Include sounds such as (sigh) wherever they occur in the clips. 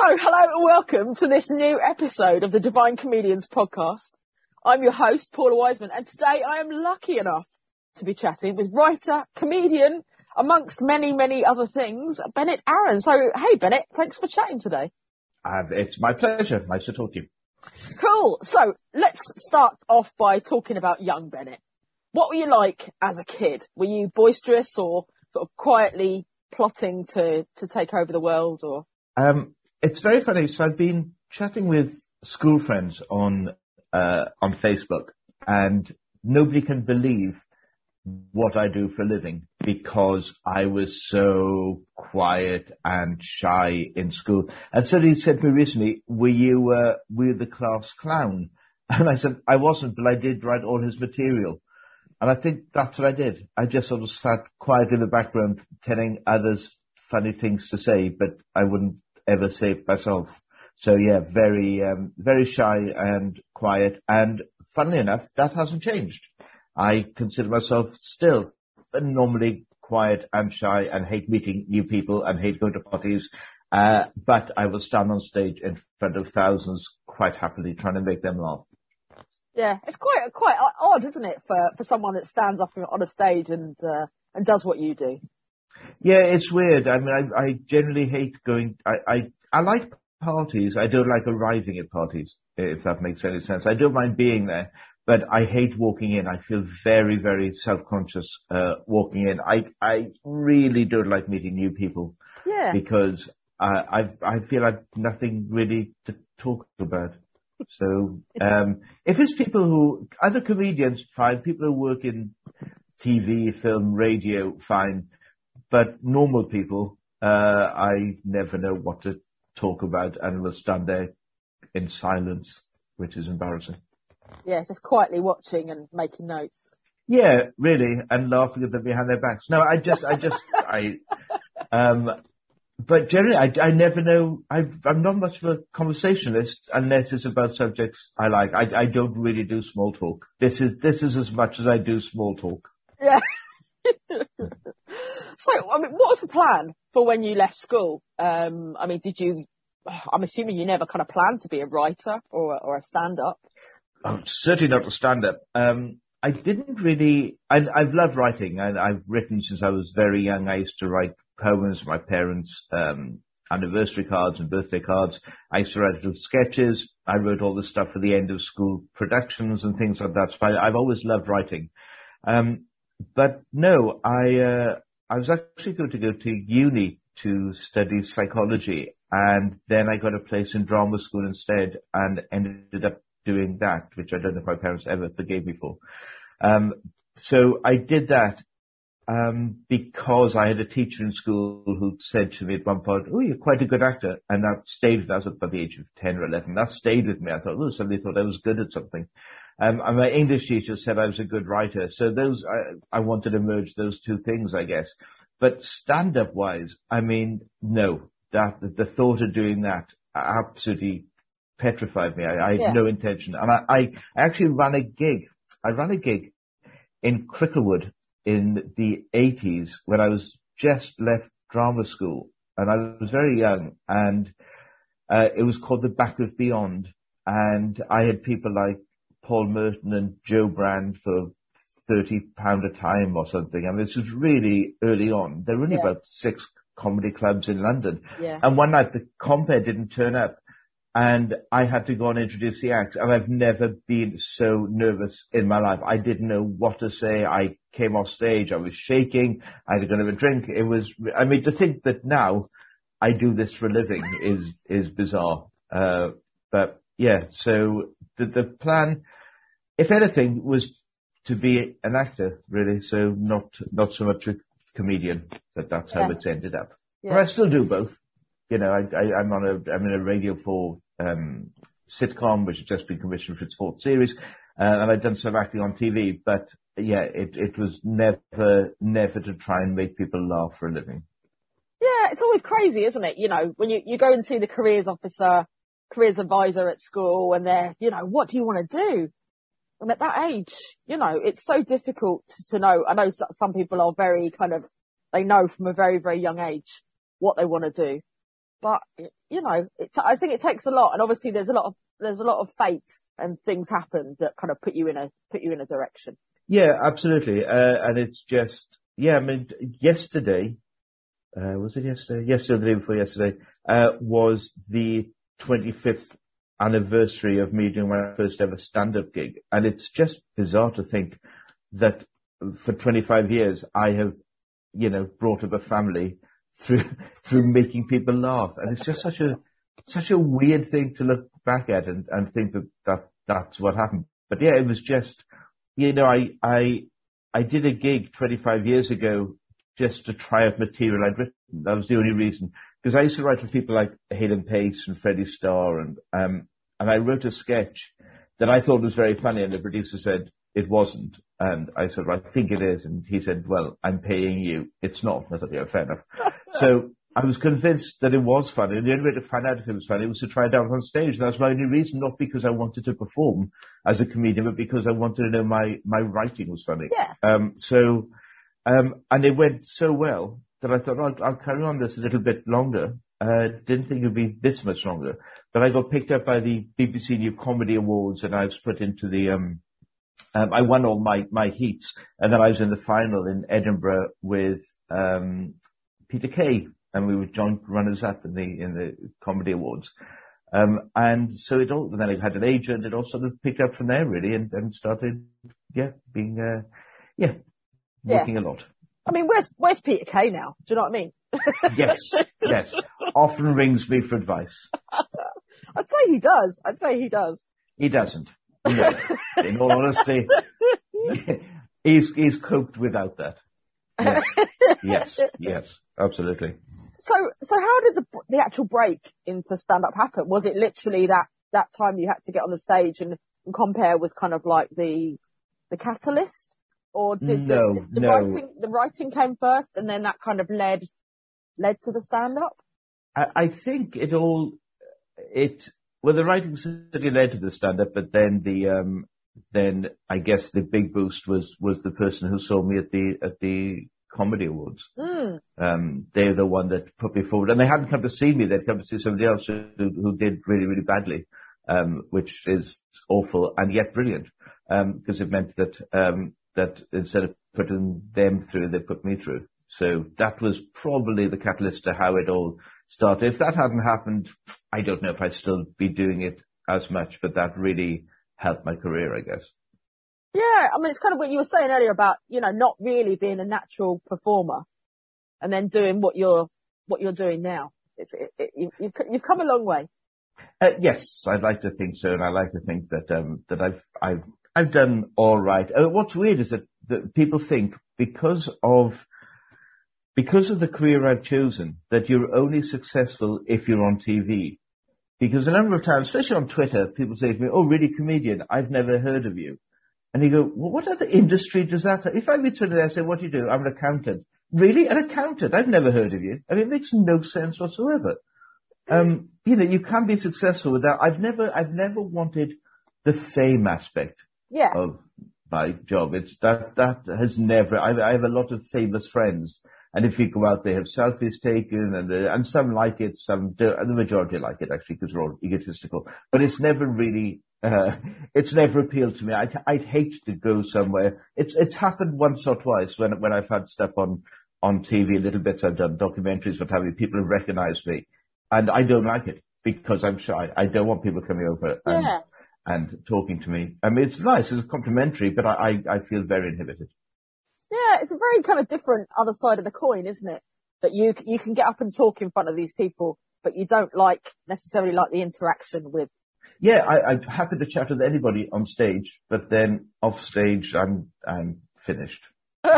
So, hello and welcome to this new episode of the Divine Comedians podcast. I'm your host, Paula Wiseman, and today I am lucky enough to be chatting with writer, comedian, amongst many, many other things, Bennett Arron. So, hey, Bennett, thanks for chatting today. Uh, it's my pleasure. Nice to talk to you. Cool. So, let's start off by talking about young Bennett. What were you like as a kid? Were you boisterous or sort of quietly plotting to, to take over the world or? Um, it's very funny. So I've been chatting with school friends on uh, on Facebook, and nobody can believe what I do for a living because I was so quiet and shy in school. And somebody said to me recently, "Were you uh, were you the class clown?" (laughs) And I said, "I wasn't, but I did write all his material." And I think that's what I did. I just sort of sat quiet in the background, telling others funny things to say, but I wouldn't ever saved myself. So yeah, very, um, very shy and quiet. And funnily enough, that hasn't changed. I consider myself still phenomenally quiet and shy and hate meeting new people and hate going to parties. Uh, but I will stand on stage in front of thousands quite happily trying to make them laugh. Yeah, it's quite quite odd, isn't it, for for someone that stands up on a stage and uh, and does what you do. Yeah, it's weird. I mean, I, I generally hate going. I, I, I like parties. I don't like arriving at parties, if that makes any sense. I don't mind being there, but I hate walking in. I feel very, very self-conscious uh, walking in. I, I really don't like meeting new people. Yeah. Because uh, I, I feel like nothing really to talk about. So, (laughs) um, if it's people who, other comedians, fine. People who work in TV, film, radio, fine but normal people, uh, I never know what to talk about and will stand there in silence, which is embarrassing. Yeah, just quietly watching and making notes. Yeah, really, and laughing at them behind their backs. No, I just, I just, (laughs) I, um, but generally, I, I never know. I, am not much of a conversationalist unless it's about subjects I like. I, I don't really do small talk. This is this is as much as I do small talk. Yeah. (laughs) (laughs) So, I mean, what was the plan for when you left school? Um, I mean, did you? I'm assuming you never kind of planned to be a writer or or a stand-up. Oh, certainly not a stand-up. Um, I didn't really. I, I've loved writing, and I've written since I was very young. I used to write poems for my parents. Um, anniversary cards and birthday cards. I used to write little sketches. I wrote all the stuff for the end of school productions and things like that. So I, have always loved writing. Um, but no, I, uh, I was actually going to go to uni to study psychology and then I got a place in drama school instead and ended up doing that, which I don't know if my parents ever forgave me for. Um, so I did that, um, because I had a teacher in school who said to me at one point, Oh, you're quite a good actor. And that stayed with us at the age of 10 or 11. That stayed with me. I thought, oh, somebody thought I was good at something. Um, and my English teacher said I was a good writer. So those, I, I wanted to merge those two things, I guess. But stand up wise, I mean, no, that, the thought of doing that absolutely petrified me. I, I had yeah. no intention. And I, I actually ran a gig. I ran a gig in Cricklewood in the eighties when I was just left drama school and I was very young and, uh, it was called the Back of Beyond and I had people like Paul Merton and Jo Brand for thirty pound a time or something. I mean, this was really early on. There were only yeah. about six comedy clubs in London, yeah. and one night the compere didn't turn up, and I had to go and introduce the act. And I've never been so nervous in my life. I didn't know what to say. I came off stage. I was shaking. I had to go and have a drink. It was. I mean, to think that now I do this for a living is is bizarre. Uh, but yeah, so the the plan if anything, was to be an actor, really. So not not so much a comedian. That that's how yeah. it's ended up. Yeah. But I still do both. You know, I, I, am on a I'm in a Radio Four um, sitcom, which has just been commissioned for its fourth series, uh, and I've done some acting on TV. But yeah, it it was never never to try and make people laugh for a living. Yeah, it's always crazy, isn't it? You know, when you, you go and see the careers officer, careers advisor at school and they're, you know, what do you want to do? And at that age, you know, it's so difficult to know. I know some people are very kind of, they know from a very, very young age what they want to do. but you know, it, I think it takes a lot. And obviously there's a lot of, there's a lot of fate and things happen that kind of put you in a, put you in a direction. Yeah, absolutely. Uh, and it's just, yeah, I mean, yesterday, uh, was it yesterday? Yesterday, the day before yesterday, uh, was the 25th anniversary of me doing my first ever stand-up gig. And it's just bizarre to think that for 25 years, I have, you know, brought up a family (laughs) through, through making people laugh. And it's just such a, such a weird thing to look back at and, and think that, that that's what happened. But yeah, it was just, you know, I, I, I did a gig 25 years ago just to try out material I'd written. That was the only reason. Because I used to write for people like Hale and Pace and Freddie Starr and, um, and I wrote a sketch that I thought was very funny and the producer said it wasn't. And I said, well, I think it is. And he said, well, I'm paying you. It's not. I thought, yeah, fair enough. so I was convinced that it was funny. And the only way to find out if it was funny was to try it out on stage. And that's my only reason, not because I wanted to perform as a comedian, but because I wanted to know my, my writing was funny. Yeah. Um, so, um, and it went so well that I thought, oh, I'll, I'll carry on this a little bit longer. Uh, didn't think it would be this much longer. But I got picked up by the BBC New Comedy Awards and I was put into the, um, um, I won all my, my heats and then I was in the final in Edinburgh with, um, Peter Kay and we were joint runners up in the, in the comedy awards. Um, and so it all, then I had an agent, it all sort of picked up from there really and, and started, yeah, being, uh, yeah, working yeah. a lot. I mean, where's, where's Peter Kay now? Do you know what I mean? yes, yes. Often rings me for advice. (laughs) I'd say he does. I'd say he does. He doesn't. No. In all honesty, (laughs) he's he's coped without that. Yes, yes, yes, absolutely. So, so how did the the actual break into stand up happen? Was it literally that that time you had to get on the stage and, and compere was kind of like the the catalyst, or did no, the, the no. writing the writing came first and then that kind of led led to the stand up? I, I think it all it well the writing certainly led to the stand up, but then the um then I guess the big boost was was the person who saw me at the at the comedy awards. Mm. Um, they're the one that put me forward, and they hadn't come to see me; they'd come to see somebody else who, who did really really badly, um, which is awful and yet brilliant because it meant that um, that instead of putting them through, they put me through. So that was probably the catalyst to how it all started. If that hadn't happened, I don't know if I'd still be doing it as much, but that really helped my career, I guess. Yeah, I mean, it's kind of what you were saying earlier about, you know, not really being a natural performer and then doing what you're, what you're doing now. It's, it, it, you've, you've come a long way. Uh, yes, I'd like to think so. And I like to think that, um, that I've, I've, I've done all right. Uh, what's weird is that, that people think because of, because of the career I've chosen, that you're only successful if you're on TV. Because a number of times, especially on Twitter, people say to me, oh, really, comedian, I've never heard of you. And you go, well, what other industry does that? If I to there and say, what do you do? I'm an accountant. Really? An accountant? I've never heard of you. I mean, it makes no sense whatsoever. Um, you know, you can be successful without, I've never, I've never wanted the fame aspect Yeah. of my job. It's that, that has never, I, I have a lot of famous friends. And if you go out, they have selfies taken and, uh, and some like it, some do, and the majority like it actually because we're all egotistical, but it's never really, uh, it's never appealed to me. I'd, I'd hate to go somewhere. It's, it's happened once or twice when, when I've had stuff on, on TV, little bits I've done, documentaries, what have you, people have recognized me and I don't like it because I'm shy. I don't want people coming over and, Yeah. And talking to me. I mean, it's nice, it's complimentary, but I, I, I feel very inhibited. Yeah. It's a very kind of different other side of the coin, isn't it? That you, you can get up and talk in front of these people, but you don't like necessarily like the interaction with. Yeah, I, I'm happy to chat with anybody on stage, but then off stage, I'm, I'm finished. (laughs)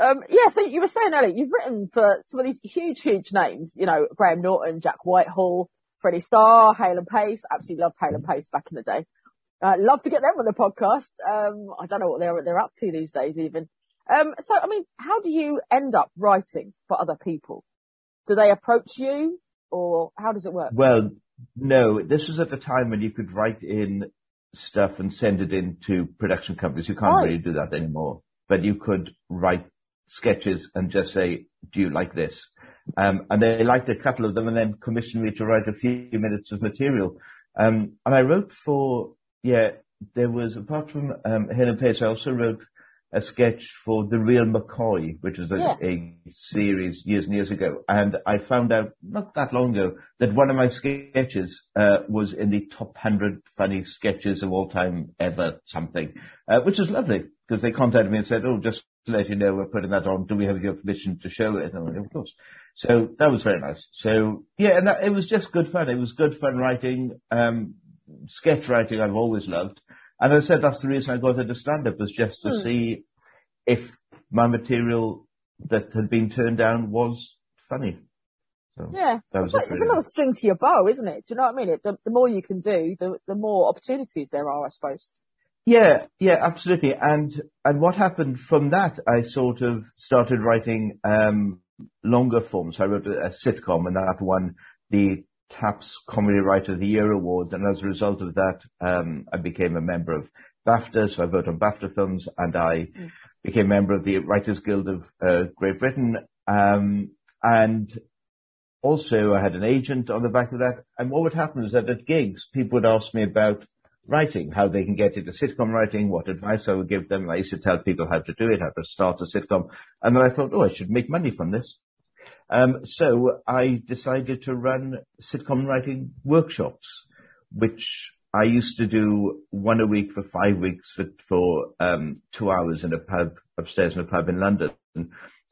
Um, yeah, so you were saying earlier, you've written for some of these huge, huge names, you know, Graham Norton, Jack Whitehall, Freddie Starr, Hale and Pace. Absolutely loved Hale and Pace back in the day. Uh, love to get them on the podcast. Um, I don't know what they're, they're up to these days even. Um, so, I mean, how do you end up writing for other people? Do they approach you or how does it work? Well, no, this was at the time when you could write in stuff and send it in to production companies. You can't Right. really do that anymore, but you could write sketches and just say, do you like this? Um, and they liked a couple of them and then commissioned me to write a few minutes of material. Um, and I wrote for, yeah, there was, apart from um, Hale and Pace, I also wrote a sketch for The Real McCoy, which was a, Yeah. a series years and years ago. And I found out not that long ago that one of my sketches uh, was in the top 100 funny sketches of all time ever, something, uh, which is lovely because they contacted me and said, oh, just to let you know, we're putting that on. Do we have your permission to show it? And of course. So that was very nice. So yeah, and that, it was just good fun. It was good fun writing, um, sketch writing I've always loved. And I said that's the reason I got into stand-up was just to Hmm. see if my material that had been turned down was funny. So Yeah. It's, like- it's another string to your bow, isn't it? Do you know what I mean? It, the, the more you can do, the, the more opportunities there are, I suppose. Yeah, yeah, absolutely. And and what happened from that, I sort of started writing um, longer forms. I wrote a, a sitcom, and that won the TAPS Comedy Writer of the Year award. And as a result of that, um, I became a member of BAFTA. So I vote on BAFTA films, and I Mm. became a member of the Writers Guild of uh, Great Britain. Um, and also, I had an agent on the back of that. And what would happen is that at gigs, people would ask me about writing, how they can get into sitcom writing, what advice I would give them. I used to tell people how to do it, how to start a sitcom. And then I thought, oh, I should make money from this. Um, so I decided to run sitcom writing workshops, which I used to do one a week for five weeks for, for um, two hours in a pub upstairs in a pub in London.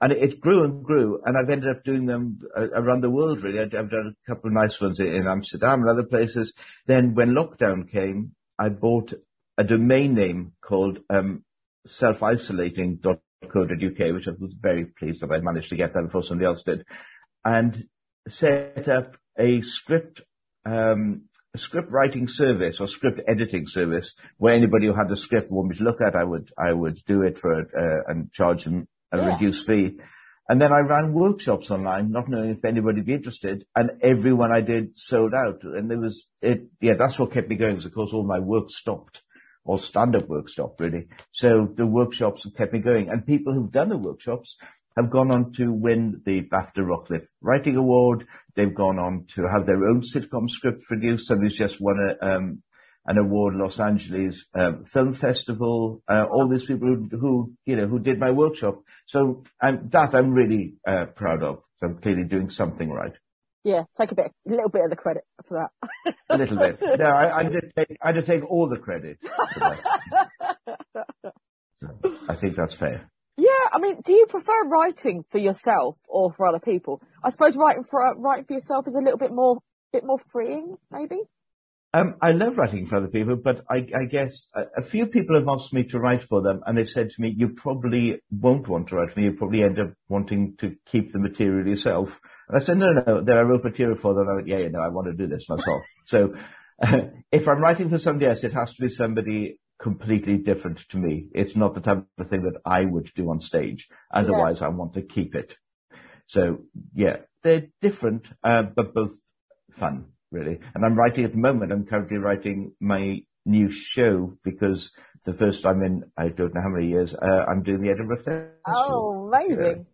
And it, grew and grew, and I've ended up doing them uh, around the world. Really, I've done a couple of nice ones in Amsterdam and other places. Then, when lockdown came, I bought a domain name called um, self-isolating.co.uk, which I was very pleased that I managed to get that before somebody else did, and set up a script um, a script writing service or script editing service where anybody who had a script wanted me to look at, I would I would do it for uh, and charge them a Yeah. reduced fee. And then I ran workshops online, not knowing if anybody would be interested, and everyone I did sold out. And there was it, yeah, that's what kept me going. Because of course all my work stopped, all stand-up work stopped really. So the workshops have kept me going, and people who've done the workshops have gone on to win the BAFTA Rocliffe Writing Award. They've gone on to have their own sitcom script produced. Somebody's just won a, um, an award, Los Angeles um, Film Festival. Uh, all these people who, who, you know, who did my workshop. So um, that I'm really uh, proud of. So I'm clearly doing something right. Yeah. Take a bit, a little bit of the credit for that. A little bit. No, I, I did take, I did take all the credit. So I think that's fair. Yeah, I mean, do you prefer writing for yourself or for other people? I suppose writing for uh, writing for yourself is a little bit more bit more freeing, maybe. Um, I love writing for other people, but I, I guess a, a few people have asked me to write for them, and they've said to me, "You probably won't want to write for me. You probably end up wanting to keep the material yourself." And I said, "No, no." Then I wrote material for them. I went, "Yeah, yeah, no, I want to do this myself." so, (laughs) if I'm writing for somebody else, it has to be somebody completely different to me. It's not the type of thing that I would do on stage. Otherwise, I want to keep it. So, yeah, they're different, uh, but both fun really. And I'm writing at the moment, I'm currently writing my new show because the first time in, I don't know how many years, uh, I'm doing the Edinburgh Festival. Oh, amazing!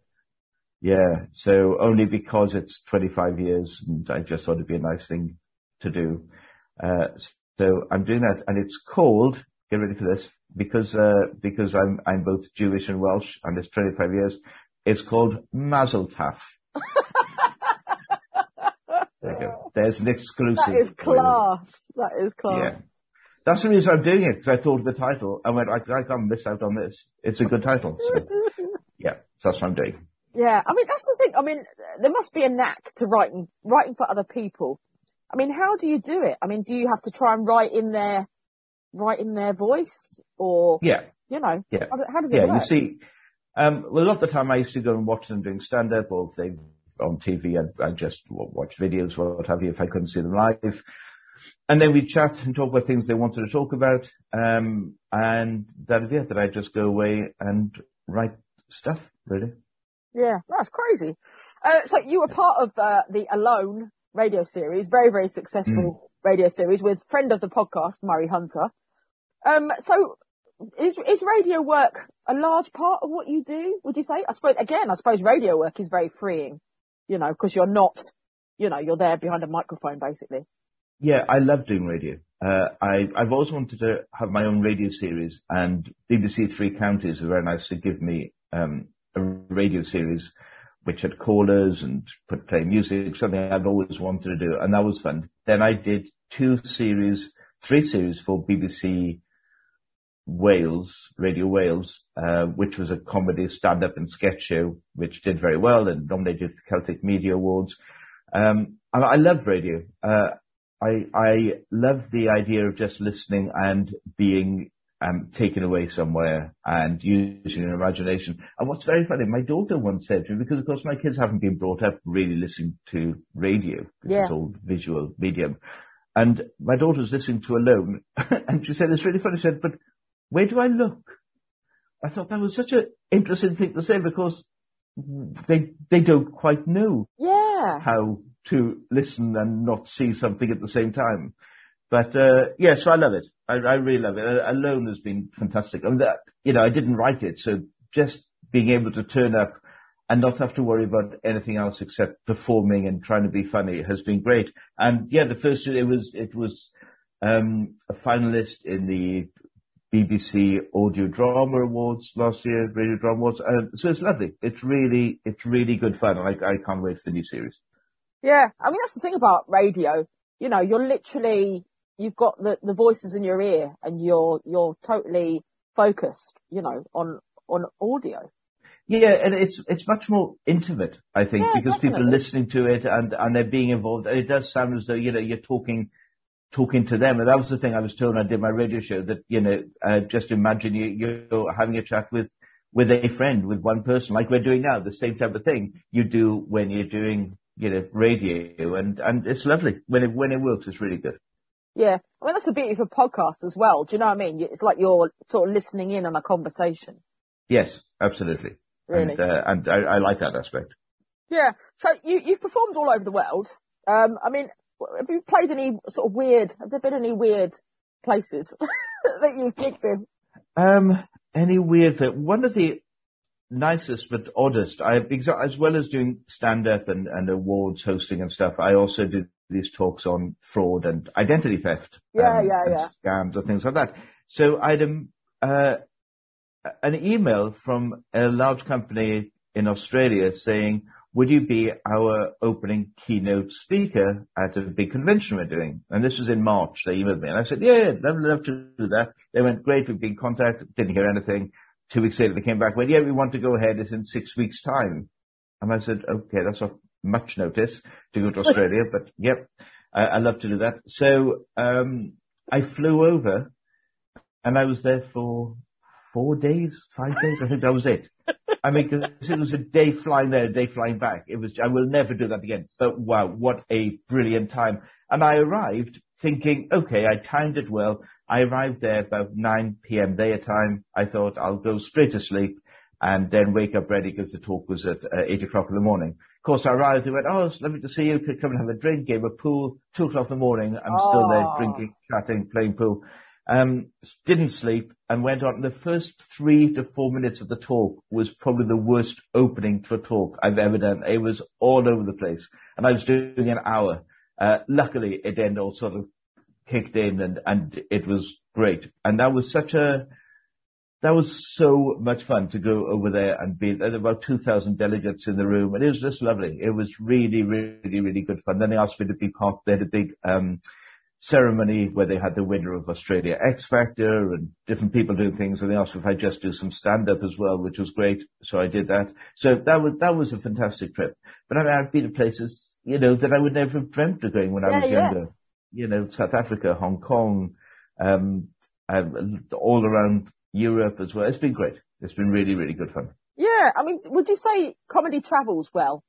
Yeah. So only because it's 25 years and I just thought it'd be a nice thing to do. Uh, so I'm doing that and it's called, get ready for this, because, uh, because I'm, I'm both Jewish and Welsh and it's 25 years. It's called Mazel Tov. (laughs) There you go. There's an exclusive. That is class. That is class. Yeah. That's the reason I'm doing it, because I thought of the title. I went, I, I can't miss out on this. It's a good title. So, (laughs) yeah, so that's what I'm doing. Yeah, I mean that's the thing. I mean, there must be a knack to writing writing for other people. I mean, how do you do it? I mean, do you have to try and write in their write in their voice, or Yeah, you know, Yeah. how, how does it yeah. work? You see, um, well, a lot of the time I used to go and watch them doing stand up, or they on TV, I'd, I'd just watch videos, what have you, if I couldn't see them live. And then we'd chat and talk about things they wanted to talk about. Um, and that'd be it, that I'd just go away and write stuff, really. Yeah, that's crazy. Uh, so you were part of uh, the Alone radio series, very very successful radio series with friend of the podcast Moray Hunter. Um, so is is radio work a large part of what you do? Would you say? I suppose again, I suppose radio work is very freeing. You know, because you're not, you know, you're there behind a microphone basically. Yeah, I love doing radio. Uh, I, I've always wanted to have my own radio series and BBC Three Counties were very nice to give me, um, a radio series which had callers and put play music, something I've always wanted to do. And that was fun. Then I did two series, three series for BBC Wales, Radio Wales, uh, which was a comedy stand-up and sketch show, which did very well and nominated for Celtic Media Awards. Um, and I love radio. Uh, I, I love the idea of just listening and being um, taken away somewhere and using your imagination. And what's very funny, my daughter once said to me, because of course my kids haven't been brought up really listening to radio, Yeah. this old visual medium. And my daughter was listening to Alone (laughs) and she said, it's really funny. She said, but where do I look? I thought that was such an interesting thing to say because they, they don't quite know Yeah. how to listen and not see something at the same time. But uh, yeah, so I love it. I, I really love it. Alone has been fantastic. I mean, that, you know, I didn't write it, so just being able to turn up and not have to worry about anything else except performing and trying to be funny has been great. And yeah, the first it was it was um, a finalist in the BBC Audio Drama Awards last year, Radio Drama Awards. Uh, so it's lovely. It's really it's really good fun. I, I can't wait for the new series. Yeah. I mean, that's the thing about radio. You know, you're literally, you've got the, the voices in your ear and you're, you're totally focused, you know, on, on audio. Yeah, and it's it's much more intimate, I think, Yeah, because people are listening to it and and they're being involved, and it does sound as though you know you're talking talking to them. And that was the thing I was told when I did my radio show that you know uh, just imagine you you're having a chat with with a friend, with one person, like we're doing now, the same type of thing you do when you're doing you know radio, and and it's lovely when it when it works. It's really good. Yeah. I mean, that's the beauty of a podcast as well. Do you know what I mean? It's like you're sort of listening in on a conversation. Yes, absolutely. Really. And uh, and I, I like that aspect. Yeah. So you, you've performed all over the world. Um, I mean, have you played any sort of weird, have there been any weird places (laughs) that you've kicked in? Um, any weird thing? One of the nicest but oddest, I, as well as doing stand up and, and awards hosting and stuff, I also do these talks on fraud and identity theft. Yeah, um, yeah, and yeah. Scams and things like that. So I had um, uh, an email from a large company in Australia saying, would you be our opening keynote speaker at a big convention we're doing? And this was in March. They emailed me and I said, yeah, yeah, I'd love to do that. They went, great, we've been in contact, didn't hear anything. Two weeks later, they came back, went, yeah, we want to go ahead. It's in six weeks time. And I said, okay, that's not much notice to go to (laughs) Australia, but yep, I, I love to do that. So, um, I flew over and I was there for four days, five days. I think that was it. (laughs) I mean, 'cause it was a day flying there, a day flying back. It was, I will never do that again. But wow, what a brilliant time. And I arrived thinking, okay, I timed it well. I arrived there about 9 p.m. their time. I thought I'll go straight to sleep and then wake up ready because the talk was at uh, 8 o'clock in the morning. Of course, I arrived. They went, oh, it's lovely to see you. Could come and have a drink, gave a pool, 2 o'clock in the morning. I'm still there Oh. drinking, chatting, playing pool. Um, didn't sleep and went on. The first three to four minutes of the talk was probably the worst opening to a talk I've ever done. It was all over the place and I was doing an hour. Uh, luckily it then all sort of kicked in and, and it was great. And that was such a, that was so much fun to go over there and be there were about 2,000 delegates in the room and it was just lovely. It was really, really, really good fun. Then they asked me to be part, they had a big, um, ceremony where they had the winner of Australia X Factor and different people doing things. And they asked if I just do some stand up as well, which was great. So I did that. So that was, that was a fantastic trip. But I mean, I've been to places, you know, that I would never have dreamt of going when I was yeah. younger. You know, South Africa, Hong Kong, um, um, all around Europe as well. It's been great. It's been really, really good fun. Yeah. I mean, would you say comedy travels well?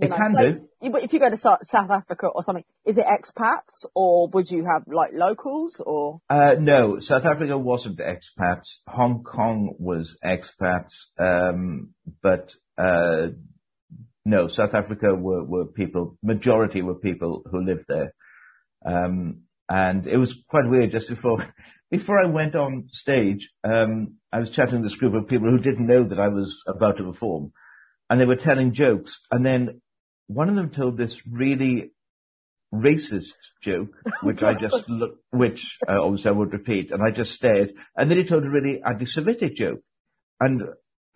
You It know, can so do. you- But if you go to Sou- South Africa or something, is it expats or would you have like locals or? Uh, no, South Africa wasn't expats. Hong Kong was expats. Um, but, uh, no, South Africa were, were people, majority were people who lived there. Um, and it was quite weird just before, (laughs) before I went on stage, um, I was chatting to this group of people who didn't know that I was about to perform and they were telling jokes and then one of them told this really racist joke, which I just (laughs) look, which uh, obviously I would repeat, and I just stared. And then he told a really anti-Semitic joke, and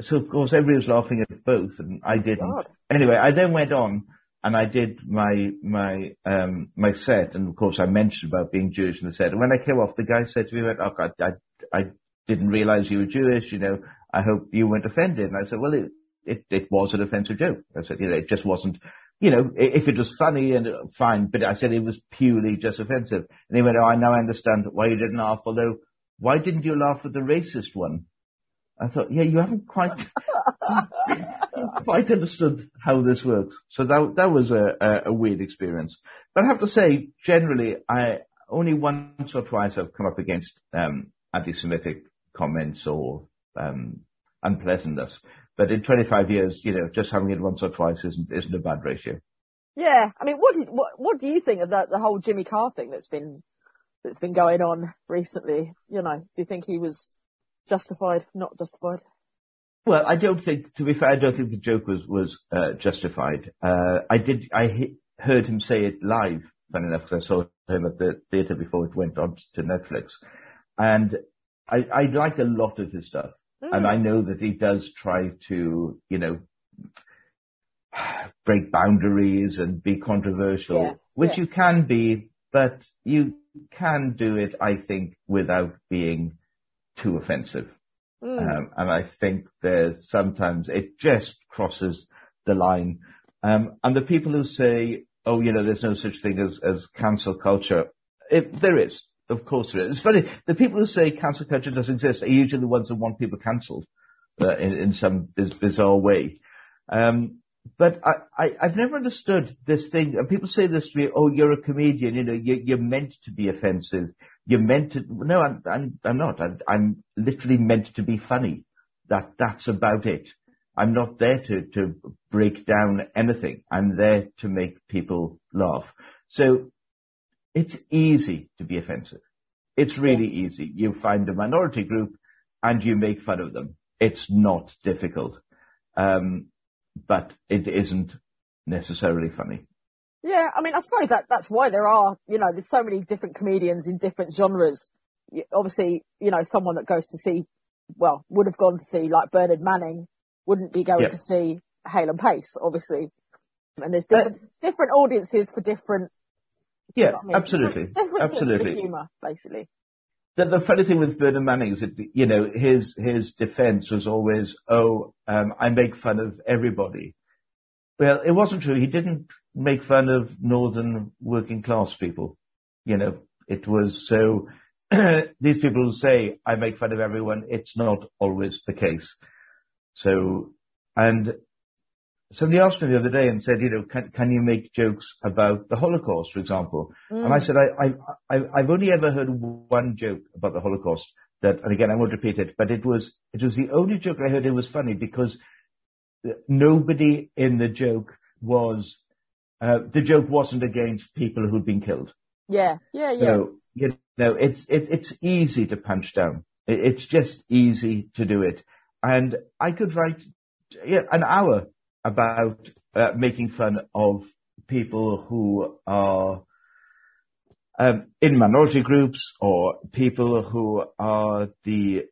so of course everybody was laughing at both, and I didn't. God. Anyway, I then went on and I did my my um my set, and of course I mentioned about being Jewish in the set. And when I came off, the guy said to me, "Oh God, I I didn't realise you were Jewish. You know, I hope you weren't offended." And I said, "Well, it it, it was an offensive joke." I said, "You know, it just wasn't." You know, if it was funny and uh, fine, but I said it was purely just offensive. And he went, "Oh, I now understand why you didn't laugh. Although, why didn't you laugh at the racist one?" I thought, "Yeah, you haven't quite." (laughs) quite understood how this works. So that that was a, a, a weird experience. But I have to say, generally, I only once or twice I've come up against um, anti-Semitic comments or um, unpleasantness. But in 25 years, you know, just having it once or twice isn't isn't a bad ratio. Yeah, I mean, what did what what do you think of the the whole Jimmy Carr thing that's been that's been going on recently? You know, do you think he was justified, not justified? Well, I don't think, to be fair, I don't think the joke was was uh, justified. Uh, I did, I he- heard him say it live, funny enough, because I saw him at the theatre before it went on to Netflix, and I, I like a lot of his stuff, and Mm. I know that he does try to, you know, break boundaries and be controversial, Yeah, which yeah. you can be, but you can do it, I think, without being too offensive. Mm. Um, and I think there's sometimes it just crosses the line. Um, and the people who say, oh, you know, there's no such thing as, as cancel culture, it, there is. Of course there is. It's funny. The people who say cancel culture doesn't exist are usually the ones that want people cancelled uh, in, in some biz- bizarre way. Um, but I, I, I've never understood this thing. And people say this to me, oh, you're a comedian, you know, you, you're meant to be offensive. You're meant to, no, I'm, I'm, I'm not. I'm, I'm literally meant to be funny. That, that's about it. I'm not there to, to break down anything. I'm there to make people laugh. So it's easy to be offensive. It's really easy. You find a minority group and you make fun of them. It's not difficult. Um, but it isn't necessarily funny. Yeah, I mean, I suppose that that's why there are, you know, there's so many different comedians in different genres. Obviously, you know, someone that goes to see, well, would have gone to see like Bernard Manning, wouldn't be going Yeah. to see Hale and Pace, obviously. And there's different different audiences for different. Yeah, I mean? absolutely. Different, different senses absolutely. humour, basically. The, the funny thing with Bernard Manning is that, you know, his, his defense was always, oh, um, I make fun of everybody. Well, it wasn't true. He didn't make fun of northern working class people. You know, it was so, (clears throat) these people who say, I make fun of everyone, it's not always the case. So, and somebody asked me the other day and said, you know, can, can you make jokes about the Holocaust, for example? And I Mm. said, I, I, I, I've only ever heard one joke about the Holocaust that, and again, I won't repeat it, but it was, it was the only joke I heard it was funny because nobody in the joke was, uh, the joke wasn't against people who'd been killed. Yeah, yeah, yeah. So, you know, it's, it, it's easy to punch down. It, it's just easy to do it. And I could write yeah, an hour about uh, making fun of people who are um, in minority groups or people who are the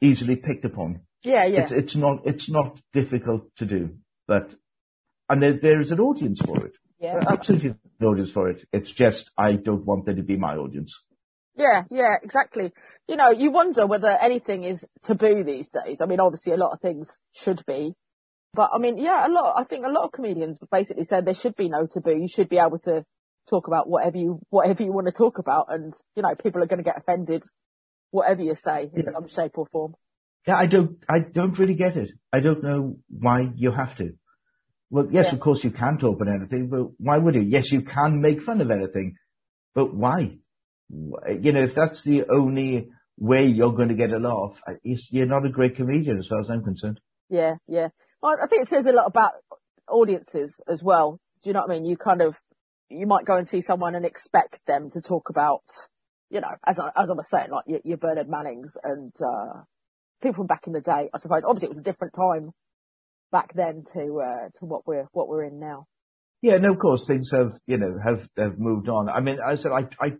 easily picked upon. yeah, yeah. It's, it's not, it's not difficult to do, but, and there, there is an audience for it. yeah. Absolutely an audience for it. It's just, I don't want there to be my audience. Yeah, yeah, exactly. You know, you wonder whether anything is taboo these days. I mean, obviously a lot of things should be. But I mean, yeah, a lot, I think a lot of comedians basically said there should be no taboo. You should be able to talk about whatever you, whatever you want to talk about. And, you know, people are going to get offended whatever you say in Yeah. some shape or form. Yeah, I don't, I don't really get it. I don't know why you have to. Well, yes, Yeah. of course you can't open anything, but why would you? Yes, you can make fun of anything, but why? You know, if that's the only way you're going to get a laugh, you're not a great comedian as far as I'm concerned. Yeah, yeah. I think it says a lot about audiences as well. Do you know what I mean? You kind of, you might go and see someone and expect them to talk about, you know, as I, as I was saying, like your, your Bernard Mannings and, uh, people from back in the day, I suppose. Obviously it was a different time back then to, uh, to what we're, what we're in now. Yeah, no, of course things have, you know, have, have moved on. I mean, I said, I, I,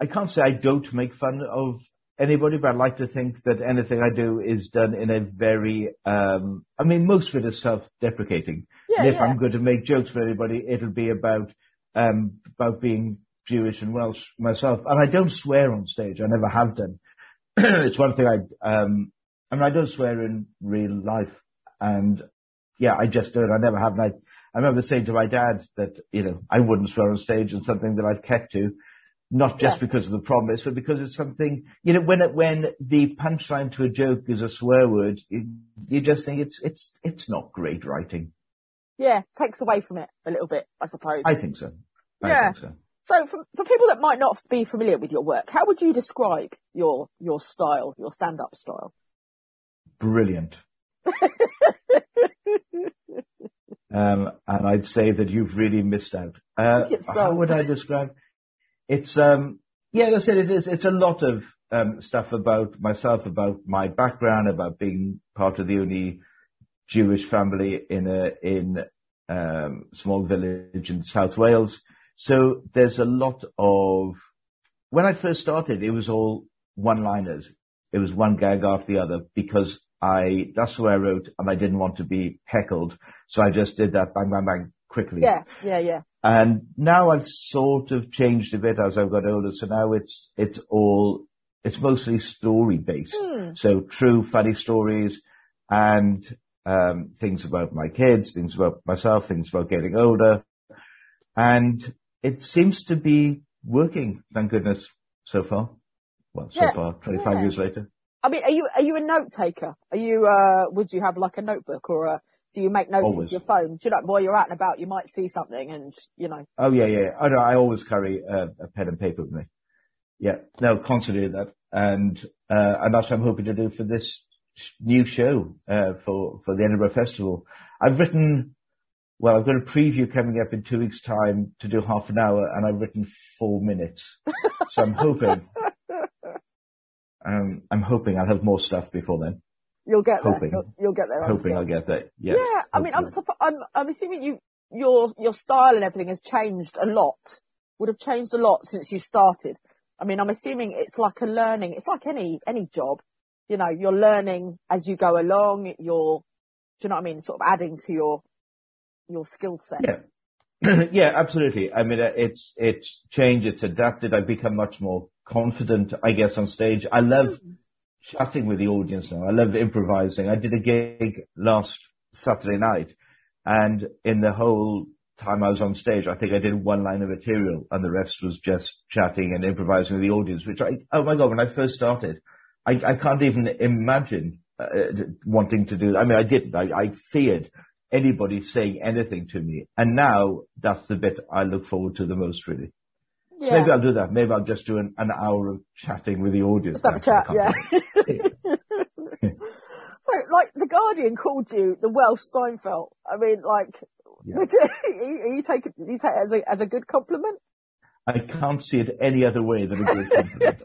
I can't say I don't make fun of anybody, but I like to think that anything I do is done in a very, um, I mean, most of it is self-deprecating. Yeah, and if yeah. I'm going to make jokes for anybody, it'll be about, um, about being Jewish and Welsh myself. And I don't swear on stage. I never have done. (clears throat) it's one thing I, um, I mean, I don't swear in real life. And yeah, I just don't. I never have. And I, I remember saying to my dad that, you know, I wouldn't swear on stage and something that I've kept to, not just Yeah. because of the promise, but because it's something, you know, when it, when the punchline to a joke is a swear word, you, you just think it's, it's, it's not great writing. Yeah, takes away from it a little bit, I suppose. I think so. I Yeah. think so. So for, for people that might not be familiar with your work, how would you describe your, your style, your stand-up style? Brilliant. (laughs) um, and I'd say that you've really missed out. Uh, it's how would I describe? It's, um, yeah, I said, it is, it's a lot of, um, stuff about myself, about my background, about being part of the only Jewish family in a, in, um, small village in South Wales. So there's a lot of, when I first started, it was all one-liners. It was one gag after the other because I, that's way I wrote and I didn't want to be heckled. So I just did that bang, bang, bang quickly. Yeah, yeah, yeah. And now I've sort of changed a bit as I've got older. So now it's, it's all, it's mostly story based. Hmm. So true funny stories and, um, things about my kids, things about myself, things about getting older. And it seems to be working, thank goodness, so far. Well, so Yeah, far, 25 yeah. years later. I mean, are you, are you a note taker? Are you, uh, would you have like a notebook or a, do you make notes Always. into your phone? Do you know, while you're out and about, you might see something and, you know, Oh yeah, yeah. I know. I always carry a, a pen and paper with me. Yeah, no, constantly that, and uh, and that's what I'm hoping to do for this new show uh, for for the Edinburgh Festival. I've written, well, I've got a preview coming up in two weeks' time to do half an hour, and I've written four minutes. so I'm hoping, (laughs) um, I'm hoping I'll have more stuff before then. You'll get there. Hoping. You'll, you'll get there. Hoping. I'll get there. Yes, yeah, I mean, I'm, I'm, I'm assuming you, your, your style and everything has changed a lot. Would have changed a lot since you started. I mean, I'm assuming it's like a learning. It's like any, any job. You know, you're learning as you go along. You're, do you know what I mean? Sort of adding to your, your skill set. Yeah. (clears throat) yeah, absolutely. I mean, uh, it's, it's changed, it's adapted. I've become much more confident, I guess, on stage. I love chatting with the audience now. I love improvising. I did a gig last Saturday night and in the whole time I was on stage, I think I did one line of material and the rest was just chatting and improvising with the audience, which I, oh my God, when I first started, I, I can't even imagine uh, wanting to do. I mean, I didn't. I, I feared anybody saying anything to me. And now that's the bit I look forward to the most, really. Yeah. Maybe I'll do that. Maybe I'll just do an, an hour of chatting with the audience. Just have a chat, yeah. (laughs) (laughs) so, like, The Guardian called you the Welsh Seinfeld. I mean, like, Yeah. you, (laughs) you take it, you take it as a, as a good compliment? I can't see it any other way than a good compliment.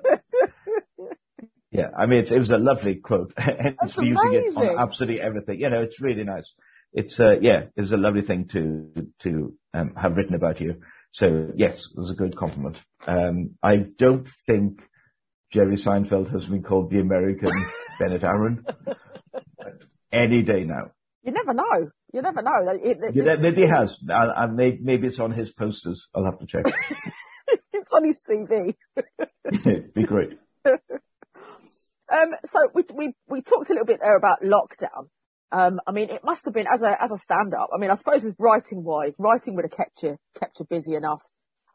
yeah, I mean, it's, it was a lovely quote. That's for using it on absolutely everything. You know, it's really nice. It's, uh, yeah, it was a lovely thing to, to, um, have written about you. So yes, it was a good compliment. Um, I don't think Jerry Seinfeld has been called the American (laughs) Bennett Arron. Any day now. You never know. You never know. It- it- Yeah, maybe he has. I, I may, maybe it's on his posters. I'll have to check. (laughs) it's on his CV. It'd (laughs) be great. Um, so we, we, we talked a little bit there about lockdown. Um, I mean, it must have been as a, as a stand up. I mean, I suppose with writing wise, writing would have kept you, kept you busy enough.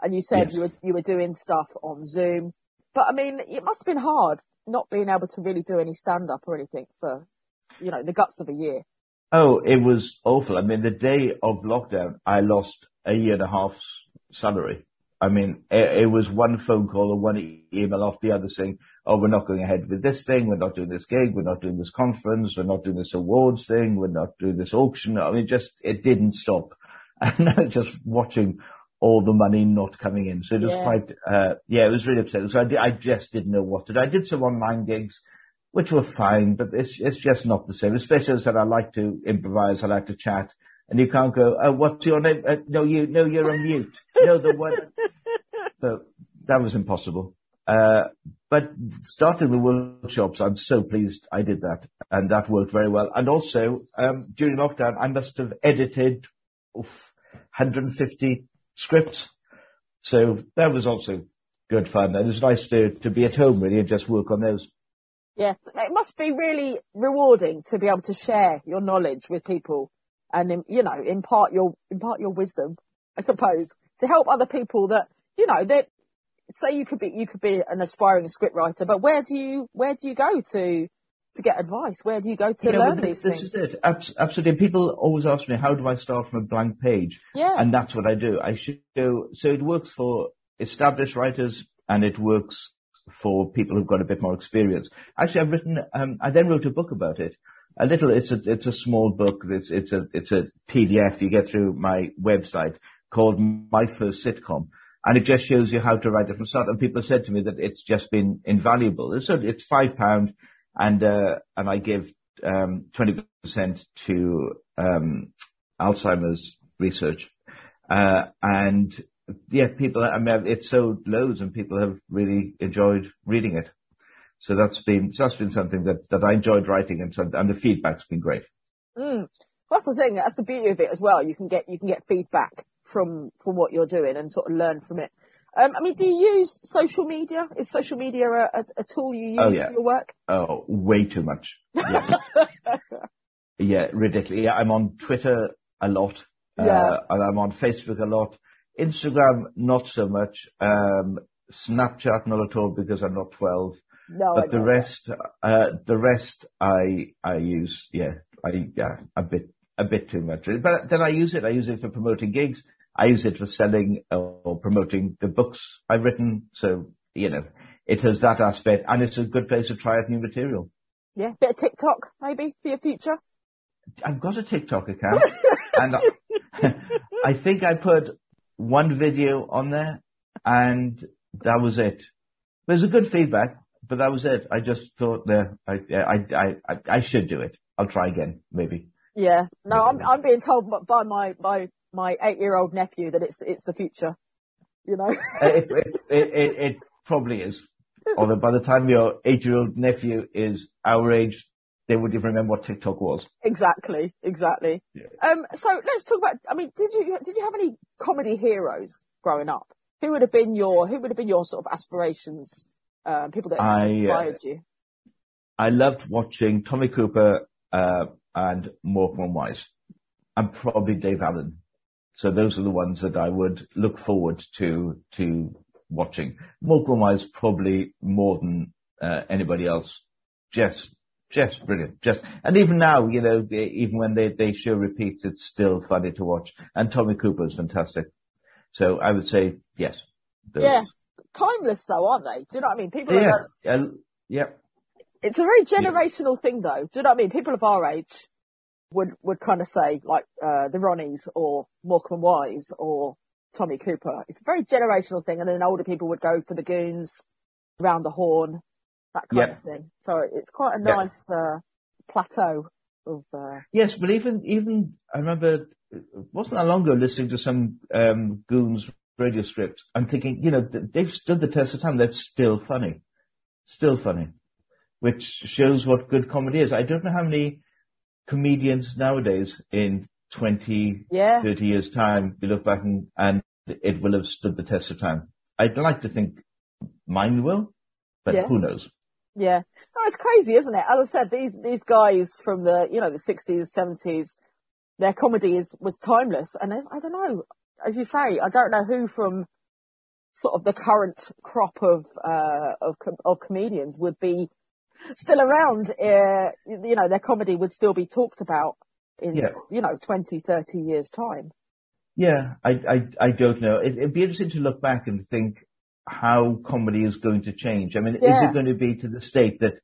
And you said Yes. you were, you were doing stuff on Zoom, but I mean, it must have been hard not being able to really do any stand up or anything for, you know, the guts of a year. Oh, it was awful. I mean, the day of lockdown, I lost a year and a half's salary. I mean, it, it was one phone call or one email off the other saying, oh, we're not going ahead with this thing. We're not doing this gig. We're not doing this conference. We're not doing this awards thing. We're not doing this auction. I mean, just, it didn't stop. (laughs) And just watching all the money not coming in. So it was Yeah. quite, uh, yeah, it was really upsetting. So I, I just didn't know what to do. I did some online gigs, which were fine, but it's, it's just not the same. Especially as I said, I like to improvise. I like to chat and you can't go, oh, what's your name? Uh, no, you, no, you're on mute. No, the one. (laughs) So that was impossible. Uh, but starting the workshops, I'm so pleased I did that, and that worked very well. And also, um, during lockdown, I must have edited oof, 150 scripts. So that was also good fun. And it's nice to, to be at home really and just work on those. Yeah, it must be really rewarding to be able to share your knowledge with people and, you know, impart your, impart your wisdom, I suppose, to help other people that, you know, that say you could be, you could be an aspiring scriptwriter, but where do you, where do you go to, to get advice? Where do you go to Yeah, learn well, these this things? is it. Abs- absolutely. People always ask me, how do I start from a blank page? Yeah. And that's what I do. I show, so it works for established writers and it works for people who've got a bit more experience. Actually, I've written, um, I then wrote a book about it. A little, it's a, it's a small book. It's, it's a, it's a PDF you get through my website called My First Sitcom. And it just shows you how to write it from start. And people have said to me that it's just been invaluable. It's, it's five pound and, uh, and I give, um, 20% to, um, Alzheimer's research. Uh, and yeah, people, I mean, it's sold loads and people have really enjoyed reading it. So that's been, so that's been something that, that I enjoyed writing and, so- and the feedback's been great. Mm. That's the thing. That's the beauty of it as well. You can get you can get feedback from from what you're doing and sort of learn from it. Um, I mean, do you use social media? Is social media a, a, a tool you use Oh, yeah. for your work? Oh, way too much. Yes. (laughs) yeah, ridiculous. Yeah, I'm on Twitter a lot. Yeah. Uh, and I'm on Facebook a lot. Instagram, not so much. Um, Snapchat, not at all because I'm not 12. No, but the rest, uh, the rest I, I use, yeah, I, yeah, a bit, a bit too much. But then I use it. I use it for promoting gigs. I use it for selling or promoting the books I've written. So, you know, it has that aspect and it's a good place to try out new material. Yeah, bit of TikTok maybe for your future. I've got a TikTok account (laughs) and I, (laughs) I think I put one video on there and that was it. There's a good feedback, but that was it. I just thought, no, I, I, I, I, I should do it. I'll try again, maybe. Yeah. No, I'm I'm being told by my by my eight year old nephew that it's it's the future. You know. Uh, it, it, it, probably is. Although by the time your eight-year-old nephew is our age, they would even remember what TikTok was. Exactly, exactly. Um, so let's talk about. I mean, did you did you have any comedy heroes growing up? Who would have been your Who would have been your sort of aspirations? Um, people that I, uh, inspired you. I loved watching Tommy Cooper uh, and and Wise, and probably Dave Allen. So those are the ones that I would look forward to to watching. And Wise probably more than uh, anybody else. Just, just brilliant. Just, and even now, you know, they, even when they they show repeats, it's still funny to watch. And Tommy Cooper is fantastic. So I would say yes. Those. Yeah, timeless though, aren't they? Do you know what I mean? People. Are, Yeah. Yeah. yeah. It's a very generational thing though. Do you know what I mean? People of our age would would kind of say like uh, the Ronnies or Morecambe Wise or Tommy Cooper. It's a very generational thing, and then older people would go for the Goons, Round the Horne, that kind Yeah. of thing. So it's quite a Yeah. nice uh, plateau of. Uh, Yes, but even even I remember wasn't that long ago listening to some um, goons radio script. I'm thinking, you know, they've stood the test of time. That's still funny, still funny, which shows what good comedy is. I don't know how many comedians nowadays in 20, yeah, 30 years time we look back and, and it will have stood the test of time. I'd like to think mine will, but Yeah. who knows? yeah. No, it's crazy, isn't it? As I said, these these guys from the you know the sixties, seventies, their comedy is was timeless, and I don't know, as you say, I don't know who from sort of the current crop of uh, of com- of comedians would be still around. Uh, you know, their comedy would still be talked about in Yeah. you know 20, 30 years time. Yeah, I, I, I don't know. It, it'd be interesting to look back and think how comedy is going to change. I mean, is it going to be to the state that,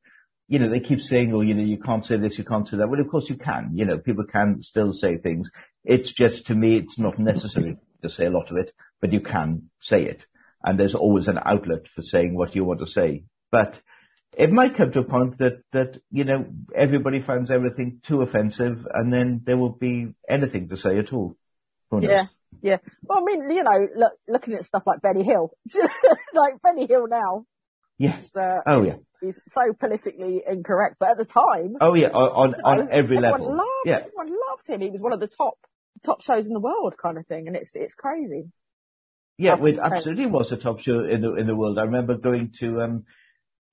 you know, they keep saying, oh, you know, you can't say this, you can't say that. Well, of course you can. You know, people can still say things. It's just, to me, it's not necessary to say a lot of it, but you can say it. And there's always an outlet for saying what you want to say. But it might come to a point that, that, you know, everybody finds everything too offensive and then there will be anything to say at all. Yeah. Yeah. Well, I mean, you know, look, looking at stuff like Benny Hill, (laughs) like Benny Hill now. Yes. Uh, oh yeah. He's so politically incorrect, but at the time. Oh yeah, on, on, know, every level. Loved, yeah. Everyone loved him. He was one of the top, top shows in the world kind of thing. And it's, it's crazy. Yeah, it absolutely was a top show in the, in the world. I remember going to, um,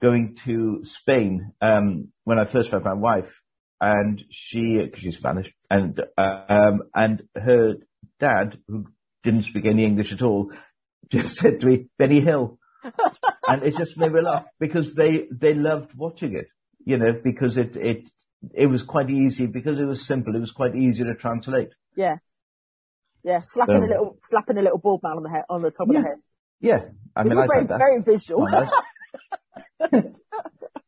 going to Spain, um, when I first met my wife and she, cause she's Spanish and, um, and her dad, who didn't speak any English at all, (laughs) just said to me, Benny Hill. (laughs) and it just made me laugh because they, they loved watching it, you know, because it, it, it was quite easy because it was simple. It was quite easy to translate. Yeah. Yeah. Slapping a little, slapping a little ball man on the head, on the top yeah. of the head. Yeah. I mean, I very, very visual.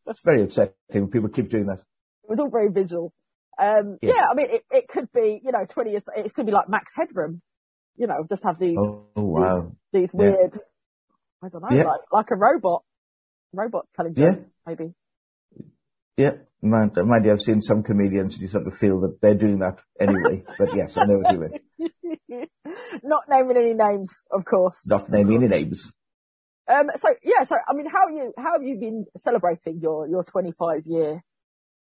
it's (laughs) very upsetting when people keep doing that. It was all very visual. Um, yeah. yeah. I mean, it, it could be, you know, 20 years, it could be like Max Headroom, you know, just have these, oh, wow. these, these weird, yeah. I don't know, yeah. like, like a robot, robots telling jokes, maybe. Yeah, mind, mind you, I've seen some comedians and you sort of feel that they're doing that anyway. but yes, I know what you mean. (laughs) Not naming any names, of course. Not naming any names. Um, so yeah, so I mean, how you how have you been celebrating your your 25 year?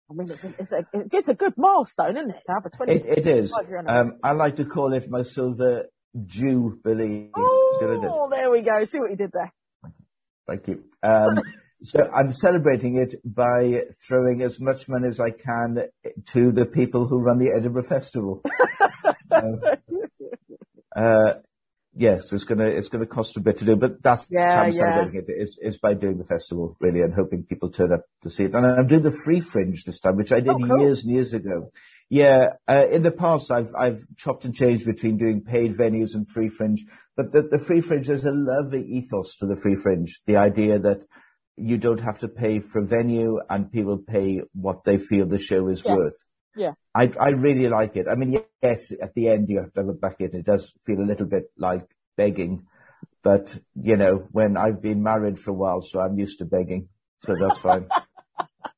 I mean, it's a, it's a, it's a good milestone, isn't it? To have a 25 It, it is. Um, I like to call it my silver jubilee. Oh, there we go. See what you did there. Thank you. Um, (laughs) so I'm celebrating it by throwing as much money as I can to the people who run the Edinburgh Festival. uh, (laughs) uh, yes, it's gonna it's gonna cost a bit to do, but that's yeah, how I'm celebrating yeah. it is is by doing the festival really and hoping people turn up to see it. And I'm doing the free fringe this time, which I did oh, cool. years and years ago. Yeah, uh, in the past I've I've chopped and changed between doing paid venues and free fringe, but the, the free fringe there's a lovely ethos to the free fringe. The idea that you don't have to pay for a venue and people pay what they feel the show is yeah. worth. Yeah. I, I really like it. I mean, yes, at the end you have to have a bucket. It does feel a little bit like begging, but you know, when I've been married for a while, so I'm used to begging. So that's fine. (laughs)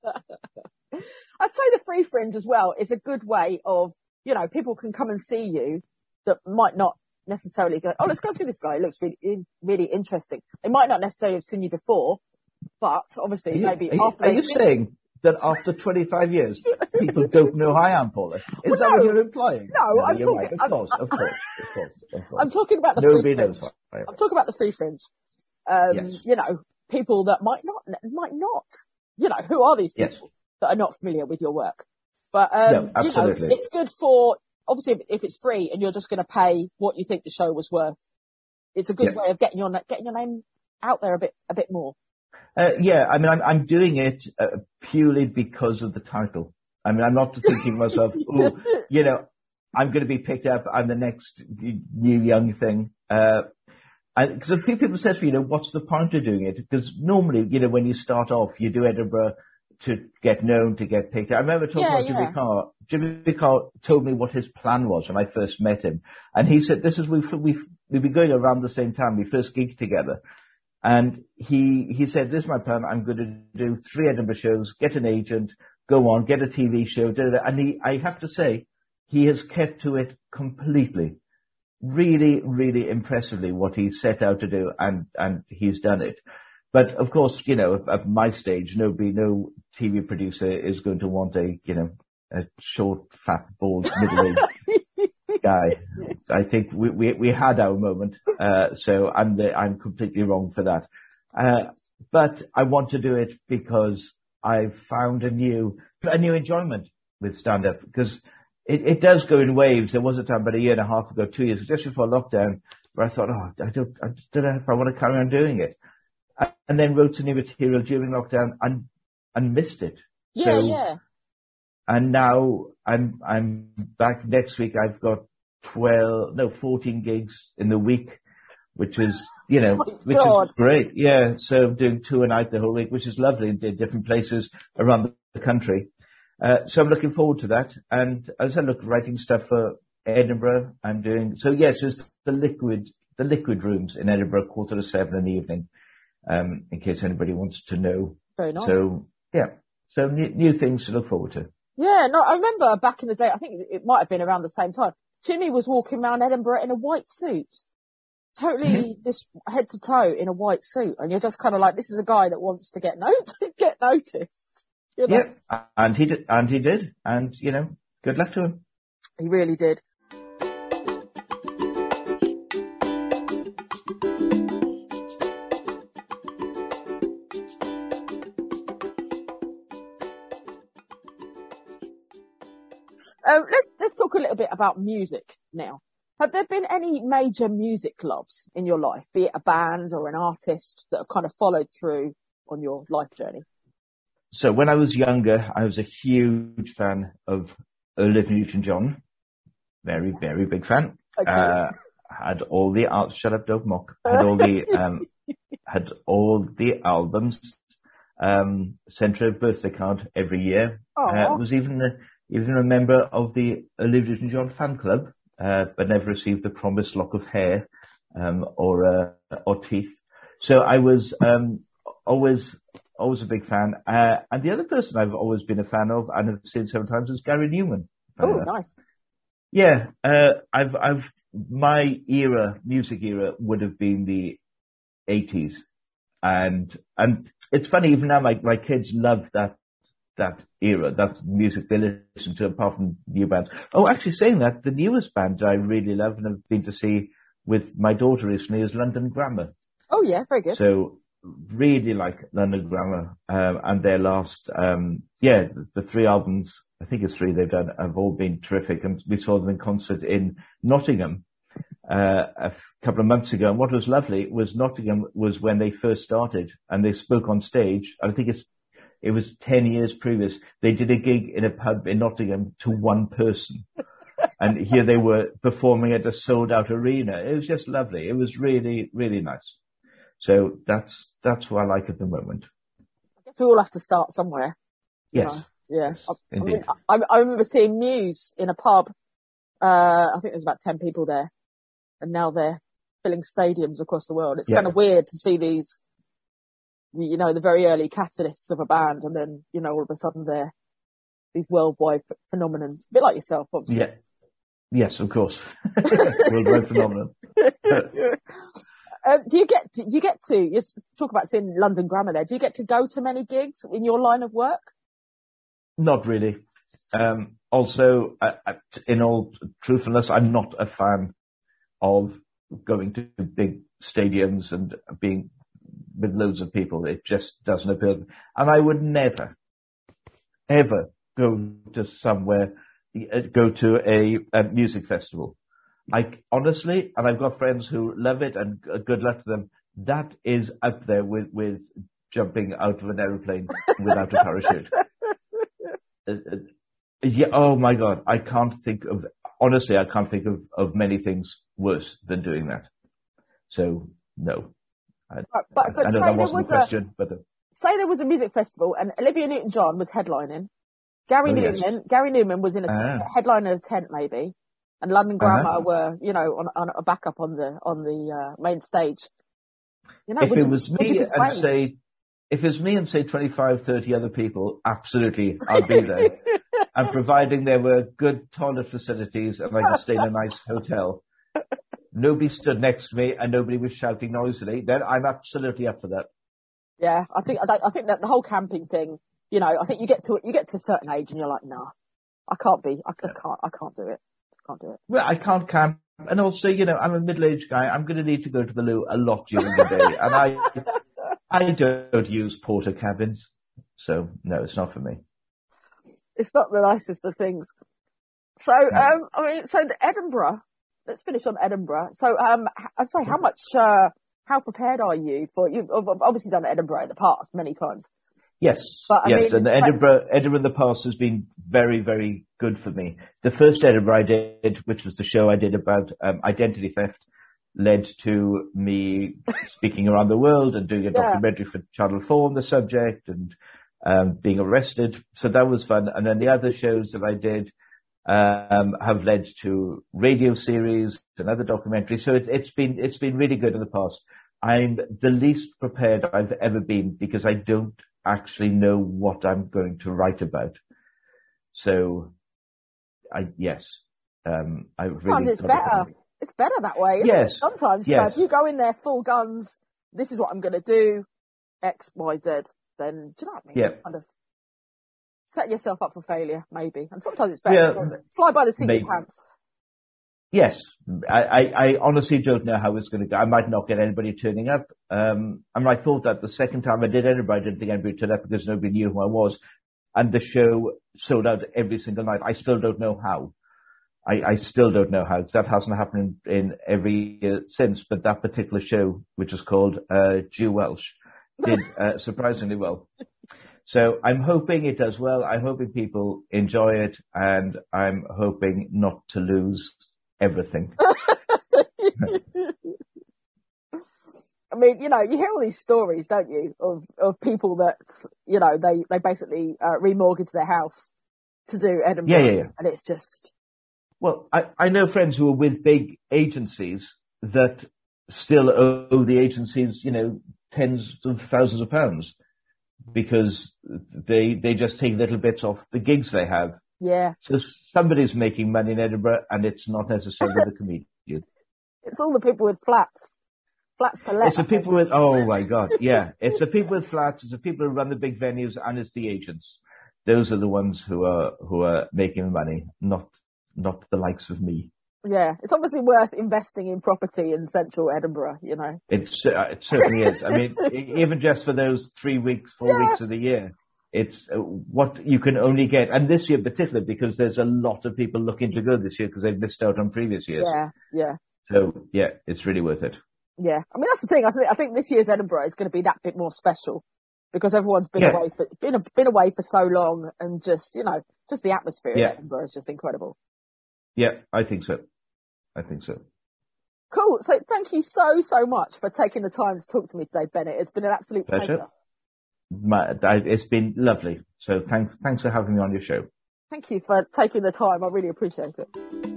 (laughs) I'd say the free fringe as well is a good way of, you know, people can come and see you that might not necessarily go, oh, let's go see this guy. It looks really, really interesting. They might not necessarily have seen you before, but obviously you, maybe are you, are you saying that after 25 years, people don't know who I am, Paula. Is well, that no, what you're implying? No, no I'm talking. Right. Of, I'm, course, of, course, of course, of course, I'm talking about the Nobody free knows. Fringe. I'm talking about the free fringe. Um, yes. you know, people that might not, might not, you know, who are these people yes. that are not familiar with your work? But, um, no, absolutely. You know, it's good for, obviously if, if it's free and you're just going to pay what you think the show was worth, it's a good yeah. way of getting your, getting your name out there a bit, a bit more. Uh, yeah, I mean, I'm, I'm doing it uh, purely because of the title. I mean, I'm not thinking myself, (laughs) oh, you know, I'm going to be picked up. I'm the next new young thing. Uh, because a few people said to me, you know, what's the point of doing it? Because normally, you know, when you start off, you do Edinburgh to get known, to get picked up. I remember talking yeah, about yeah. Jimmy Carr. Jimmy Carr told me what his plan was when I first met him. And he said, this is, we've, we've, we've been going around the same time. We first gigged together. And he, he said, this is my plan. I'm going to do three Edinburgh shows, get an agent, go on, get a TV show. Da, da, da. And he, I have to say, he has kept to it completely. Really, really impressively what he set out to do and, and he's done it. But of course, you know, at my stage, nobody, no TV producer is going to want a, you know, a short, fat, bald, middle-aged (laughs) guy. I think we, we, we had our moment. Uh, so I'm the, I'm completely wrong for that. Uh, but I want to do it because I've found a new, a new enjoyment with stand up because it, it does go in waves. There was a time about a year and a half ago, two years, just before lockdown, where I thought, oh, I don't, I don't know if I want to carry on doing it. And then wrote some new material during lockdown and, and missed it. Yeah, so, yeah. And now I'm, I'm back next week. I've got 12, no, 14 gigs in the week, which is, you know, oh which God. is great. Yeah. So I'm doing two a night the whole week, which is lovely in different places around the country. Uh, so I'm looking forward to that. And as I look writing stuff for Edinburgh, I'm doing, so yes, it's the liquid, the liquid rooms in Edinburgh, quarter to seven in the evening. Um, in case anybody wants to know Very nice. So yeah, so new, new things to look forward to. Yeah, no, I remember back in the day, I think it might have been around the same time. Jimmy was walking around Edinburgh in a white suit. Totally Mm-hmm. this head to toe in a white suit. And you're just kind of like, this is a guy that wants to get noticed, (laughs) get noticed. You know? Yeah, and he did, and he did, and you know, good luck to him. He really did. Talk a little bit about music now. Have there been any major music loves in your life, be it a band or an artist that have kind of followed through on your life journey? So when I was younger, I was a huge fan of Olivia Newton-John. Very, very big fan. Okay. Uh, had all the art, shut up, don't mock. Had all the, (laughs) um, had all the albums, um, sent her a birthday card every year. Uh, was even a, even a member of the Olivia Newton-John fan club, uh, but never received the promised lock of hair, um, or, uh, or teeth. So I was, um, always, always a big fan. Uh, and the other person I've always been a fan of and have seen several times is Gary Numan. oh, nice. yeah, uh, I've, I've, my era, music era would have been the 80s. And, and it's funny, even now my, my kids love that, that era, that music they listen to apart from new bands. Oh, actually saying that, the newest band I really love and have been to see with my daughter recently is London Grammar. Oh yeah, very good. So really like London Grammar, um, and their last, um, yeah, the, the three albums, I think it's three they've done, have all been terrific. And we saw them in concert in Nottingham, uh, a f- couple of months ago. And what was lovely was Nottingham was when they first started and they spoke on stage. I think it's, it was 10 years previous. They did a gig in a pub in Nottingham to one person. and here they were performing at a sold out arena. It was just lovely. It was really, really nice. So that's, that's what I like at the moment. I guess we all have to start somewhere. Yes. Right. Yeah. Yes, I, I, mean, I, I remember seeing Muse in a pub. Uh, I think there was about 10 people there and now they're filling stadiums across the world. It's Yeah. kind of weird to see these, the- you know, the very early catalysts of a band and then, you know, all of a sudden they're these worldwide ph- phenomenons. A bit like yourself, obviously. Yeah. Yes, of course. (laughs) Worldwide phenomenon. (laughs) Um, do you get to, do you get to, you talk about seeing London Grammar there. Do you get to go to many gigs in your line of work? Not really. Um, also, I, I, in all truthfulness, I'm not a fan of going to big stadiums and being with loads of people. It just doesn't appeal. And I would never, ever go to somewhere, uh, go to a, a music festival. I honestly, and I've got friends who love it and good luck to them. That is up there with, with jumping out of an aeroplane without a parachute. (laughs) Uh, uh, yeah. Oh my God. I can't think of, honestly, I can't think of, of many things worse than doing that. So no. I, but, but I say know there that wasn't was the a, but uh, say there was a music festival and Olivia Newton-John was headlining. Gary Oh, yes. Numan, Gary Numan was in a, t- Ah. a headline of a tent maybe, and London Uh-huh. Grammar were, you know, on, on a backup on the on the uh, main stage. You know, if it was you me and say, if it was me and say 25, 30 other people, absolutely, I'd be there. (laughs) and providing there were good toilet facilities and I could stay in a nice hotel, nobody stood next to me and nobody was shouting noisily, then I'm absolutely up for that. yeah, I think I, I think that the whole camping thing, you know, I think you get to you get to a certain age and you're like, nah, I can't be, I just can't, I can't do it, can't do it. Well, I can't camp. And also, you know, I'm a middle-aged guy. I'm going to need to go to the loo a lot during the day. (laughs) and I, I don't use Portakabins. So no, it's not for me. It's not the nicest of things. So, um, I mean, so Edinburgh. Let's finish on Edinburgh. So, um, I say, how much, uh, how prepared are you for? You've obviously done Edinburgh in the past many times. Yes, But, yes, mean, and like- Edinburgh, Edinburgh in the past has been very, very good for me. The first Edinburgh I did, which was the show I did about um, identity theft, led to me (laughs) speaking around the world and doing a Yeah. documentary for Channel Four on the subject and um, being arrested. So that was fun. And then the other shows that I did um, have led to radio series and other documentaries. So it, it's been it's been really good in the past. I'm the least prepared I've ever been because I don't actually know what I'm going to write about. So, I yes, um, I Sometimes really it's better. It's better that way. isn't it? Yes. Sometimes, Yes. if you go in there full guns, this is what I'm going to do, X, Y, Z, then do you know what I mean? Yeah. Kind of set yourself up for failure, maybe. And sometimes it's better. Yeah, to Fly by the seat of your pants. Yes, I, I, I honestly don't know how it's going to go. I might not get anybody turning up. Um, I mean, I thought that the second time I did Edinburgh, I didn't think anybody turned up because nobody knew who I was. And the show sold out every single night. I still don't know how. I, I still don't know how because that hasn't happened in, in every year since. But that particular show, which is called uh, Jew Welsh, did uh, surprisingly well. (laughs) So I'm hoping it does well. I'm hoping people enjoy it, and I'm hoping not to lose everything. (laughs) I mean, you know, you hear all these stories, don't you, of of people that you know they they basically uh, remortgage their house to do Edinburgh, Yeah, yeah, yeah. and it's just Well, I, I know friends who are with big agencies that still owe the agencies, you know, tens of thousands of pounds because they they just take little bits off the gigs they have. yeah, So somebody's making money in Edinburgh, and it's not necessarily the comedian. it's all the people with flats, flats to let. It's the people with oh my god, yeah, it's the people with flats, it's the people who run the big venues, and it's the agents. Those are the ones who are who are making the money, not not the likes of me. Yeah, it's obviously worth investing in property in central Edinburgh, you know. It's, uh, it certainly is. I mean, (laughs) even just for those three weeks, four Yeah. weeks of the year, it's uh, what you can only get. And this year, particularly, because there's a lot of people looking to go this year because they've missed out on previous years. Yeah, yeah, So yeah, it's really worth it. yeah. I mean, that's the thing. I think, I think this year's Edinburgh is going to be that bit more special because everyone's been Yeah. away for, been, been away for so long and just, you know, just the atmosphere Yeah. in Edinburgh is just incredible. Yeah, I think so. I think so. Cool. So thank you so, so much for taking the time to talk to me today, Bennett. It's been an absolute pleasure. Pleasure. My, it's been lovely. So thanks, thanks for having me on your show. Thank you for taking the time. I really appreciate it.